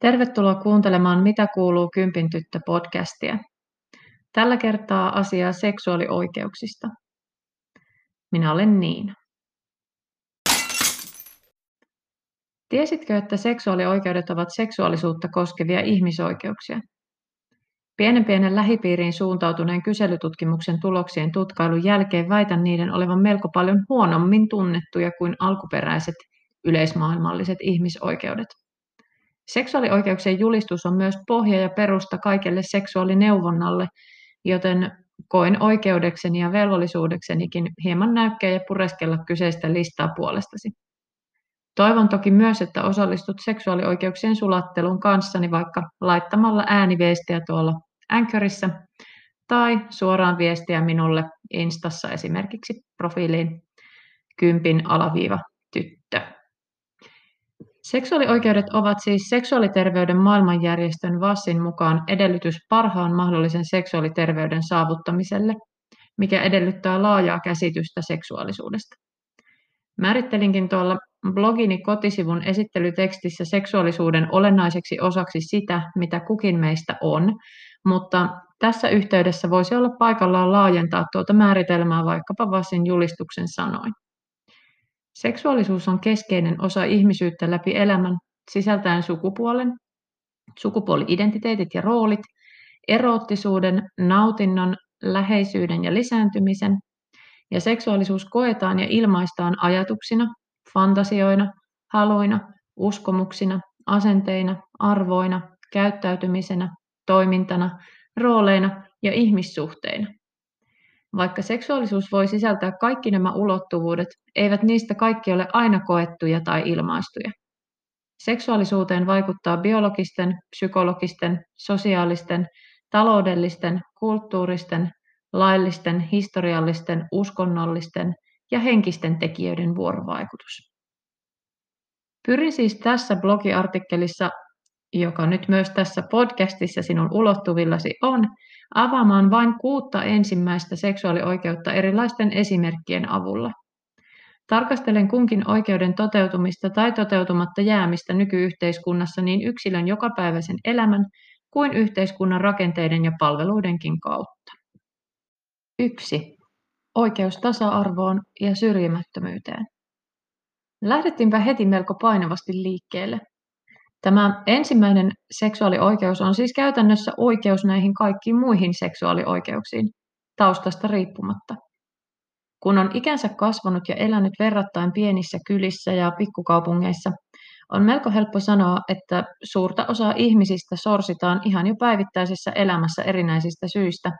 Tervetuloa kuuntelemaan Mitä kuuluu Kympin tyttö podcastia. Tällä kertaa asiaa seksuaalioikeuksista. Minä olen Niina. Tiesitkö, että seksuaalioikeudet ovat seksuaalisuutta koskevia ihmisoikeuksia? Pienen pienen lähipiiriin suuntautuneen kyselytutkimuksen tuloksien tutkailun jälkeen väitän niiden olevan melko paljon huonommin tunnettuja kuin alkuperäiset yleismaailmalliset ihmisoikeudet. Seksuaalioikeuksien julistus on myös pohja ja perusta kaikelle seksuaalineuvonnalle, joten koen oikeudekseni ja velvollisuudeksenikin hieman näykkää ja pureskella kyseistä listaa puolestasi. Toivon toki myös, että osallistut seksuaalioikeuksien sulattelun kanssani vaikka laittamalla ääniviestiä tuolla Anchorissa tai suoraan viestiä minulle Instassa esimerkiksi profiiliin kympin alaviiva tyttö. Seksuaalioikeudet ovat siis seksuaaliterveyden maailmanjärjestön VASSin mukaan edellytys parhaan mahdollisen seksuaaliterveyden saavuttamiselle, mikä edellyttää laajaa käsitystä seksuaalisuudesta. Määrittelinkin tuolla blogini kotisivun esittelytekstissä seksuaalisuuden olennaiseksi osaksi sitä, mitä kukin meistä on, mutta tässä yhteydessä voisi olla paikallaan laajentaa tuota määritelmää vaikkapa Vassin julistuksen sanoin. Seksuaalisuus on keskeinen osa ihmisyyttä läpi elämän, sisältäen sukupuolen, sukupuoli-identiteetit ja roolit, eroottisuuden, nautinnon, läheisyyden ja lisääntymisen, ja seksuaalisuus koetaan ja ilmaistaan ajatuksina, fantasioina, haluina, uskomuksina, asenteina, arvoina, käyttäytymisenä, toimintana, rooleina ja ihmissuhteina. Vaikka seksuaalisuus voi sisältää kaikki nämä ulottuvuudet, eivät niistä kaikki ole aina koettuja tai ilmaistuja. Seksuaalisuuteen vaikuttaa biologisten, psykologisten, sosiaalisten, taloudellisten, kulttuuristen, laillisten, historiallisten, uskonnollisten ja henkisten tekijöiden vuorovaikutus. Pyrin siis tässä blogiartikkelissa, joka nyt myös tässä podcastissa sinun ulottuvillasi on, avaamaan vain kuutta ensimmäistä seksuaalioikeutta erilaisten esimerkkien avulla. Tarkastelen kunkin oikeuden toteutumista tai toteutumatta jäämistä nykyyhteiskunnassa niin yksilön jokapäiväisen elämän kuin yhteiskunnan rakenteiden ja palveluidenkin kautta. 1. Oikeus tasa-arvoon ja syrjimättömyyteen. Lähdettiinpä heti melko painavasti liikkeelle. Tämä ensimmäinen seksuaalioikeus on siis käytännössä oikeus näihin kaikkiin muihin seksuaalioikeuksiin, taustasta riippumatta. Kun on ikänsä kasvanut ja elänyt verrattain pienissä kylissä ja pikkukaupungeissa, on melko helppo sanoa, että suurta osaa ihmisistä sorsitaan ihan jo päivittäisessä elämässä erinäisistä syistä,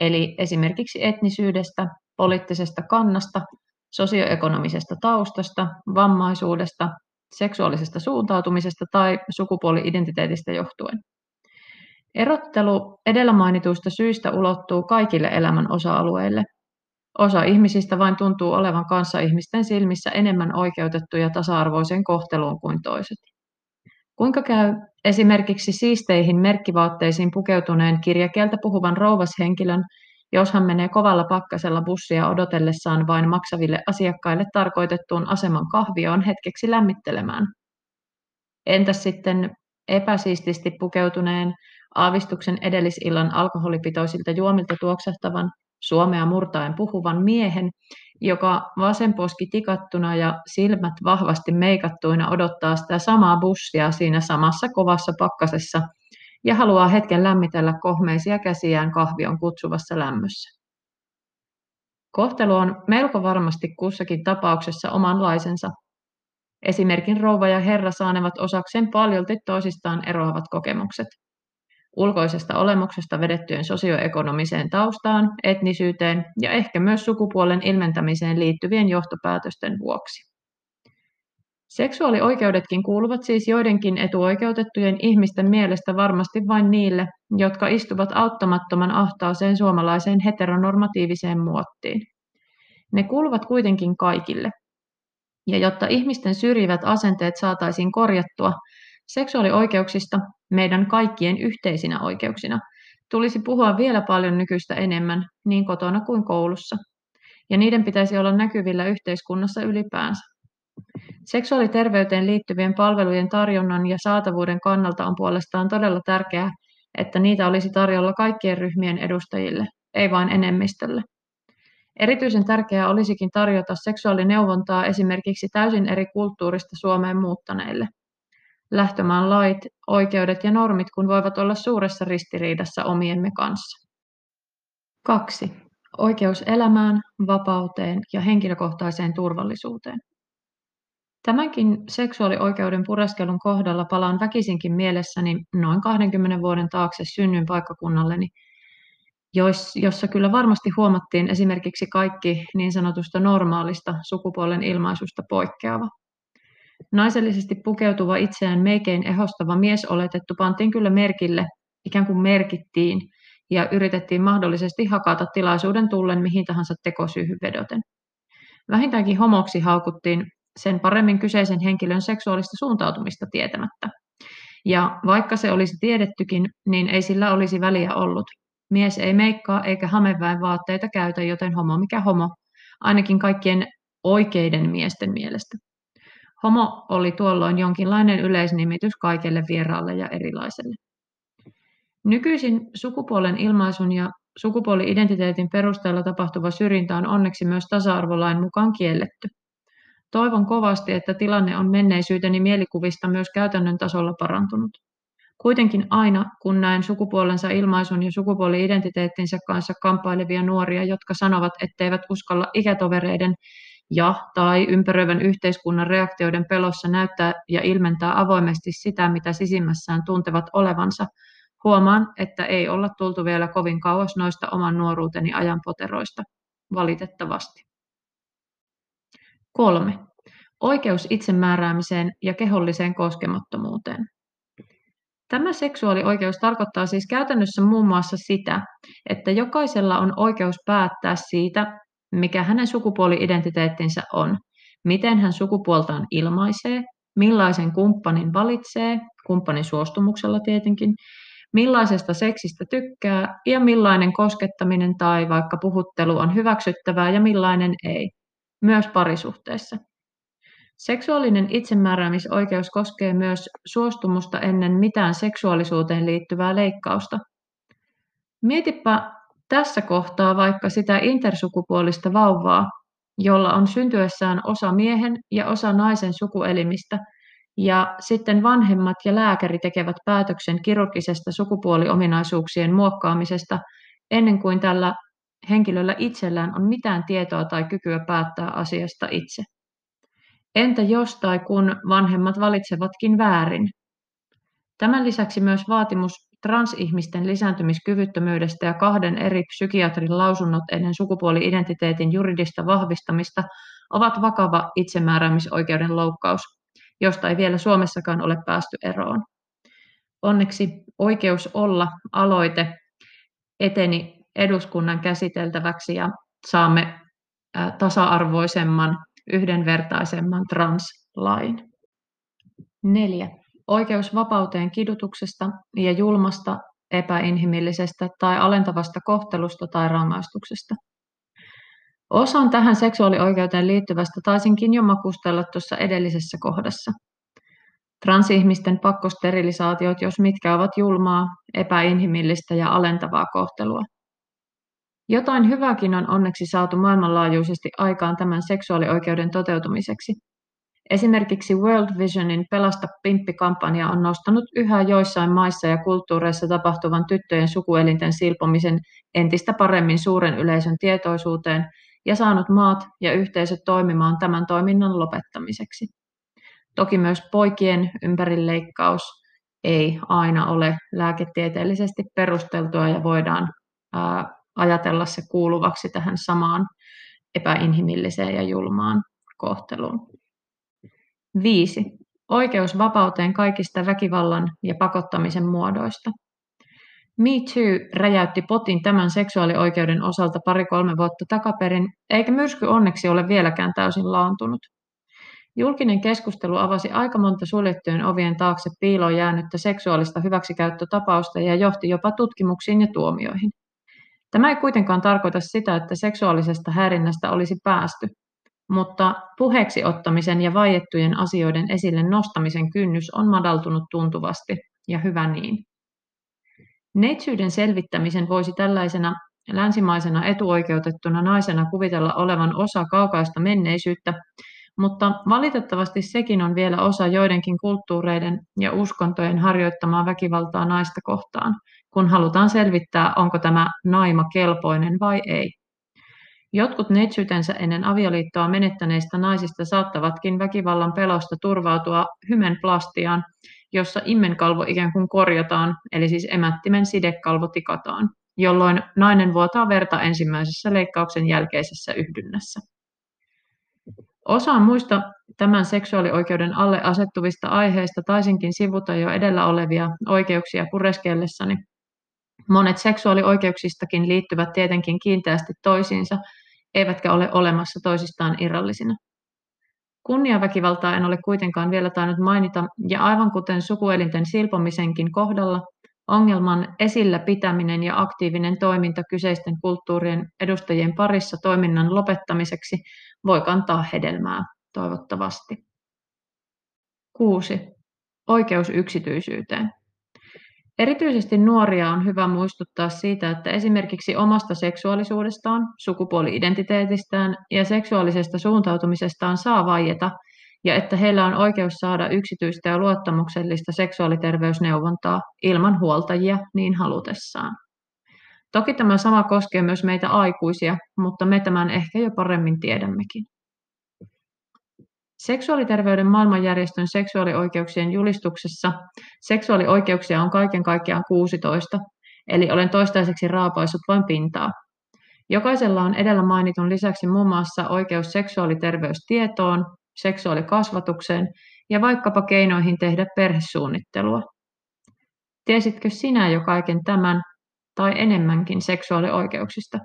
eli esimerkiksi etnisyydestä, poliittisesta kannasta, sosioekonomisesta taustasta, vammaisuudesta, seksuaalisesta suuntautumisesta tai sukupuoli-identiteetistä johtuen. Erottelu edellä mainituista syistä ulottuu kaikille elämän osa-alueille. Osa ihmisistä vain tuntuu olevan kanssa ihmisten silmissä enemmän oikeutettuja tasa-arvoiseen kohteluun kuin toiset. Kuinka käy esimerkiksi siisteihin merkkivaatteisiin pukeutuneen kirjakieltä puhuvan rouvashenkilön, jos hän menee kovalla pakkasella bussia odotellessaan vain maksaville asiakkaille tarkoitettuun aseman kahvioon hetkeksi lämmittelemään. Entäs sitten epäsiististi pukeutuneen aavistuksen edellisillan alkoholipitoisilta juomilta tuoksahtavan suomea murtaen puhuvan miehen, joka vasenposki tikattuna ja silmät vahvasti meikattuina odottaa sitä samaa bussia siinä samassa kovassa pakkasessa – ja haluaa hetken lämmitellä kohmeisia käsiään kahvion kutsuvassa lämmössä. Kohtelu on melko varmasti kussakin tapauksessa omanlaisensa. Esimerkin rouva ja herra saanevat osakseen paljolti toisistaan eroavat kokemukset. Ulkoisesta olemuksesta vedettyen sosioekonomiseen taustaan, etnisyyteen ja ehkä myös sukupuolen ilmentämiseen liittyvien johtopäätösten vuoksi. Seksuaalioikeudetkin kuuluvat siis joidenkin etuoikeutettujen ihmisten mielestä varmasti vain niille, jotka istuvat auttamattoman ahtaaseen suomalaiseen heteronormatiiviseen muottiin. Ne kuuluvat kuitenkin kaikille. Ja jotta ihmisten syrjivät asenteet saataisiin korjattua, seksuaalioikeuksista meidän kaikkien yhteisinä oikeuksina tulisi puhua vielä paljon nykyistä enemmän niin kotona kuin koulussa. Ja niiden pitäisi olla näkyvillä yhteiskunnassa ylipäänsä. Seksuaaliterveyteen liittyvien palvelujen tarjonnan ja saatavuuden kannalta on puolestaan todella tärkeää, että niitä olisi tarjolla kaikkien ryhmien edustajille, ei vain enemmistölle. Erityisen tärkeää olisikin tarjota seksuaalineuvontaa esimerkiksi täysin eri kulttuurista Suomeen muuttaneille. Lähtömaan lait, oikeudet ja normit kun voivat olla suuressa ristiriidassa omiemme kanssa. 2. Oikeus elämään, vapauteen ja henkilökohtaiseen turvallisuuteen. Tämänkin seksuaalioikeuden pureskelun kohdalla palaan väkisinkin mielessäni noin 20 vuoden taakse synnyin paikkakunnalleni, jossa kyllä varmasti huomattiin esimerkiksi kaikki niin sanotusta normaalista sukupuolen ilmaisusta poikkeava. Naisellisesti pukeutuva itseään meikein ehostava mies oletettu pantiin kyllä merkille, ikään kuin merkittiin, ja yritettiin mahdollisesti hakata tilaisuuden tullen mihin tahansa tekosyyhyn vedoten. Vähintäänkin homoksi haukuttiin sen paremmin kyseisen henkilön seksuaalista suuntautumista tietämättä. Ja vaikka se olisi tiedettykin, niin ei sillä olisi väliä ollut. Mies ei meikkaa eikä hameväen vaatteita käytä, joten homo mikä homo, ainakin kaikkien oikeiden miesten mielestä. Homo oli tuolloin jonkinlainen yleisnimitys kaikelle vieraalle ja erilaiselle. Nykyisin sukupuolen ilmaisun ja sukupuoli-identiteetin perusteella tapahtuva syrjintä on onneksi myös tasa-arvolain mukaan kielletty. Toivon kovasti, että tilanne on menneisyyteni mielikuvista myös käytännön tasolla parantunut. Kuitenkin aina, kun näen sukupuolensa ilmaisun ja sukupuoli-identiteettinsä kanssa kamppailevia nuoria, jotka sanovat, etteivät uskalla ikätovereiden ja tai ympäröivän yhteiskunnan reaktioiden pelossa näyttää ja ilmentää avoimesti sitä, mitä sisimmässään tuntevat olevansa, huomaan, että ei olla tultu vielä kovin kauas noista oman nuoruuteni ajanpoteroista, valitettavasti. Kolme. Oikeus itsemääräämiseen ja keholliseen koskemattomuuteen. Tämä seksuaalioikeus tarkoittaa siis käytännössä muun muassa sitä, että jokaisella on oikeus päättää siitä, mikä hänen sukupuoli-identiteettinsä on, miten hän sukupuoltaan ilmaisee, millaisen kumppanin valitsee, kumppanin suostumuksella tietenkin, millaisesta seksistä tykkää ja millainen koskettaminen tai vaikka puhuttelu on hyväksyttävää ja millainen ei, myös parisuhteessa. Seksuaalinen itsemääräämisoikeus koskee myös suostumusta ennen mitään seksuaalisuuteen liittyvää leikkausta. Mietipä tässä kohtaa vaikka sitä intersukupuolista vauvaa, jolla on syntyessään osa miehen ja osa naisen sukuelimistä, ja sitten vanhemmat ja lääkäri tekevät päätöksen kirurgisesta sukupuoliominaisuuksien muokkaamisesta ennen kuin tällä henkilöllä itsellään on mitään tietoa tai kykyä päättää asiasta itse. Entä jos tai kun vanhemmat valitsevatkin väärin? Tämän lisäksi myös vaatimus transihmisten lisääntymiskyvyttömyydestä ja kahden eri psykiatrin lausunnot ennen sukupuoli-identiteetin juridista vahvistamista ovat vakava itsemääräämisoikeuden loukkaus, josta ei vielä Suomessakaan ole päästy eroon. Onneksi oikeus olla aloite eteni eduskunnan käsiteltäväksi ja saamme tasa-arvoisemman, yhdenvertaisemman translain. Neljä. Oikeus vapauteen kidutuksesta ja julmasta, epäinhimillisestä tai alentavasta kohtelusta tai rangaistuksesta. Osan tähän seksuaalioikeuteen liittyvästä taisinkin jo makustella tuossa edellisessä kohdassa. Transihmisten pakkosterilisaatiot, jos mitkä ovat julmaa, epäinhimillistä ja alentavaa kohtelua. Jotain hyvääkin on onneksi saatu maailmanlaajuisesti aikaan tämän seksuaalioikeuden toteutumiseksi. Esimerkiksi World Visionin Pelasta Pimppi-kampanja on nostanut yhä joissain maissa ja kulttuureissa tapahtuvan tyttöjen sukuelinten silpomisen entistä paremmin suuren yleisön tietoisuuteen ja saanut maat ja yhteisöt toimimaan tämän toiminnan lopettamiseksi. Toki myös poikien ympärileikkaus ei aina ole lääketieteellisesti perusteltua ja voidaan ää, ajatella se kuuluvaksi tähän samaan epäinhimilliseen ja julmaan kohteluun. 5. Oikeus vapauteen kaikista väkivallan ja pakottamisen muodoista. Me Too räjäytti potin tämän seksuaalioikeuden osalta pari-kolme vuotta takaperin, eikä myrsky onneksi ole vieläkään täysin laantunut. Julkinen keskustelu avasi aika monta suljettujen ovien taakse piiloon jäänyttä seksuaalista hyväksikäyttötapausta ja johti jopa tutkimuksiin ja tuomioihin. Tämä ei kuitenkaan tarkoita sitä, että seksuaalisesta häirinnästä olisi päästy. mutta puheeksi ottamisen ja vaiettujen asioiden esille nostamisen kynnys on madaltunut tuntuvasti, ja hyvä niin. Neitsyyden selvittämisen voisi tällaisena länsimaisena etuoikeutettuna naisena kuvitella olevan osa kaukaista menneisyyttä, mutta valitettavasti sekin on vielä osa joidenkin kulttuureiden ja uskontojen harjoittamaa väkivaltaa naista kohtaan, kun halutaan selvittää, onko tämä naima kelpoinen vai ei. Jotkut neitsyytensä ennen avioliittoa menettäneistä naisista saattavatkin väkivallan pelosta turvautua hymenplastiaan, jossa immenkalvo ikään kuin korjataan, eli siis emättimen sidekalvo tikataan, jolloin nainen vuotaa verta ensimmäisessä leikkauksen jälkeisessä yhdynnässä. Osaan muista tämän seksuaalioikeuden alle asettuvista aiheista taisinkin sivuta jo edellä olevia oikeuksia pureskellessani. Monet seksuaalioikeuksistakin liittyvät tietenkin kiinteästi toisiinsa, eivätkä ole olemassa toisistaan irrallisina. Kunniaväkivaltaa en ole kuitenkaan vielä tainnut mainita, ja aivan kuten sukuelinten silpomisenkin kohdalla, ongelman esillä pitäminen ja aktiivinen toiminta kyseisten kulttuurien edustajien parissa toiminnan lopettamiseksi voi kantaa hedelmää, toivottavasti. 6. Oikeus yksityisyyteen. Erityisesti nuoria on hyvä muistuttaa siitä, että esimerkiksi omasta seksuaalisuudestaan, sukupuoli-identiteetistään ja seksuaalisesta suuntautumisestaan saa vaieta, ja että heillä on oikeus saada yksityistä ja luottamuksellista seksuaaliterveysneuvontaa ilman huoltajia niin halutessaan. Toki tämä sama koskee myös meitä aikuisia, mutta me tämän ehkä jo paremmin tiedämmekin. Seksuaaliterveyden maailmanjärjestön seksuaalioikeuksien julistuksessa seksuaalioikeuksia on kaiken kaikkiaan 16, eli olen toistaiseksi raapaissut vain pintaa. Jokaisella on edellä mainitun lisäksi muun muassa oikeus seksuaaliterveystietoon, seksuaalikasvatukseen ja vaikkapa keinoihin tehdä perhesuunnittelua. Tiesitkö sinä jo kaiken tämän tai enemmänkin seksuaalioikeuksista?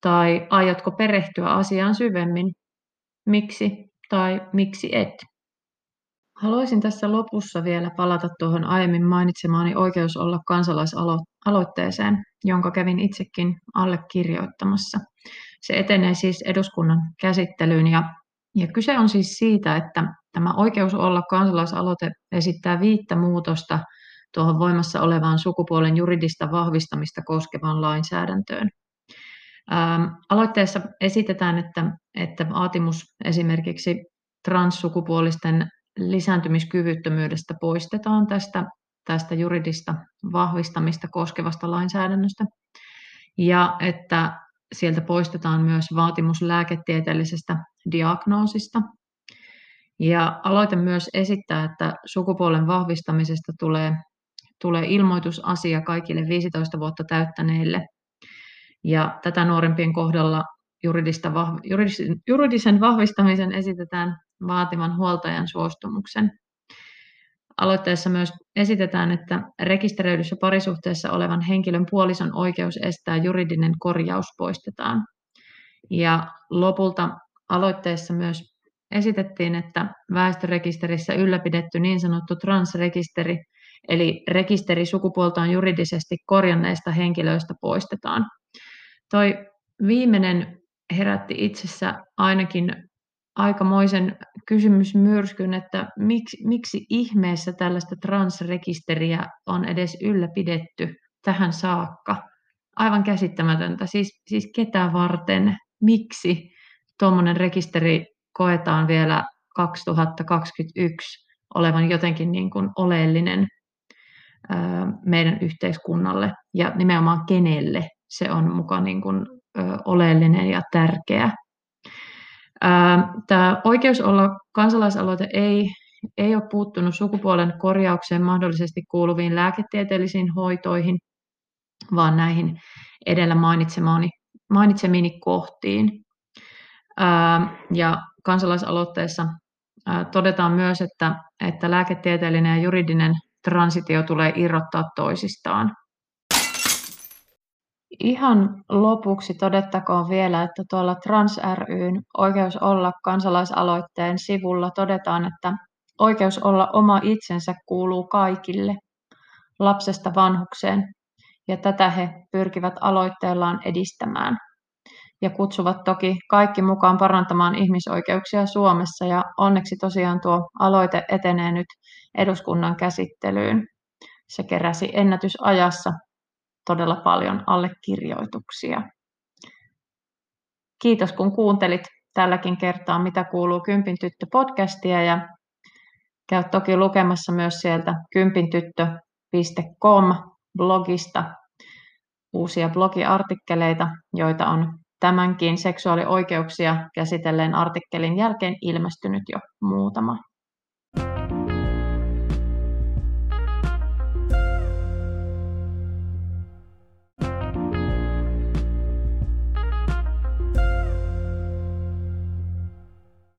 Tai aiotko perehtyä asiaan syvemmin? Miksi tai miksi et? Haluaisin tässä lopussa vielä palata tuohon aiemmin mainitsemaani oikeus olla kansalaisaloitteeseen, jonka kävin itsekin allekirjoittamassa. Se etenee siis eduskunnan käsittelyyn ja, ja kyse on siis siitä, että tämä oikeus olla kansalaisaloite esittää viittä muutosta tuohon voimassa olevaan sukupuolen juridista vahvistamista koskevaan lainsäädäntöön. Ähm, aloitteessa esitetään, että, että vaatimus esimerkiksi transsukupuolisten lisääntymiskyvyttömyydestä poistetaan tästä, tästä juridista vahvistamista koskevasta lainsäädännöstä ja että sieltä poistetaan myös vaatimus lääketieteellisestä diagnoosista. Ja aloite myös esittää, että sukupuolen vahvistamisesta tulee, tulee ilmoitusasia kaikille 15 vuotta täyttäneille ja tätä nuorempien kohdalla juridista juridisen, juridisen vahvistamisen esitetään vaativan huoltajan suostumuksen. Aloitteessa myös esitetään, että rekisteröidyssä parisuhteessa olevan henkilön puolison oikeus estää juridinen korjaus poistetaan. Ja lopulta aloitteessa myös esitettiin, että väestörekisterissä ylläpidetty niin sanottu transrekisteri, eli rekisteri sukupuoltaan juridisesti korjanneista henkilöistä poistetaan – Toi viimeinen herätti itsessä ainakin aikamoisen kysymysmyrskyn, että miksi, miksi ihmeessä tällaista transrekisteriä on edes ylläpidetty tähän saakka. Aivan käsittämätöntä. Siis, siis ketä varten, miksi tuommoinen rekisteri koetaan vielä 2021 olevan jotenkin niin kuin oleellinen meidän yhteiskunnalle ja nimenomaan kenelle se on mukaan niin kuin, oleellinen ja tärkeä. Tämä oikeus olla kansalaisaloite ei, ei ole puuttunut sukupuolen korjaukseen mahdollisesti kuuluviin lääketieteellisiin hoitoihin, vaan näihin edellä mainitsemiini kohtiin. Ja kansalaisaloitteessa todetaan myös, että, että lääketieteellinen ja juridinen transitio tulee irrottaa toisistaan. Ihan lopuksi todettakoon vielä, että tuolla Trans ryn Oikeus olla kansalaisaloitteen sivulla todetaan, että oikeus olla oma itsensä kuuluu kaikille, lapsesta vanhukseen, ja tätä he pyrkivät aloitteellaan edistämään. Ja kutsuvat toki kaikki mukaan parantamaan ihmisoikeuksia Suomessa ja onneksi tosiaan tuo aloite etenee nyt eduskunnan käsittelyyn. Se keräsi ennätysajassa todella paljon allekirjoituksia. Kiitos kun kuuntelit tälläkin kertaa Mitä kuuluu Kympin tyttö podcastia ja käy toki lukemassa myös sieltä kympintyttö.com blogista uusia blogiartikkeleita, joita on tämänkin seksuaalioikeuksia käsitelleen artikkelin jälkeen ilmestynyt jo muutama.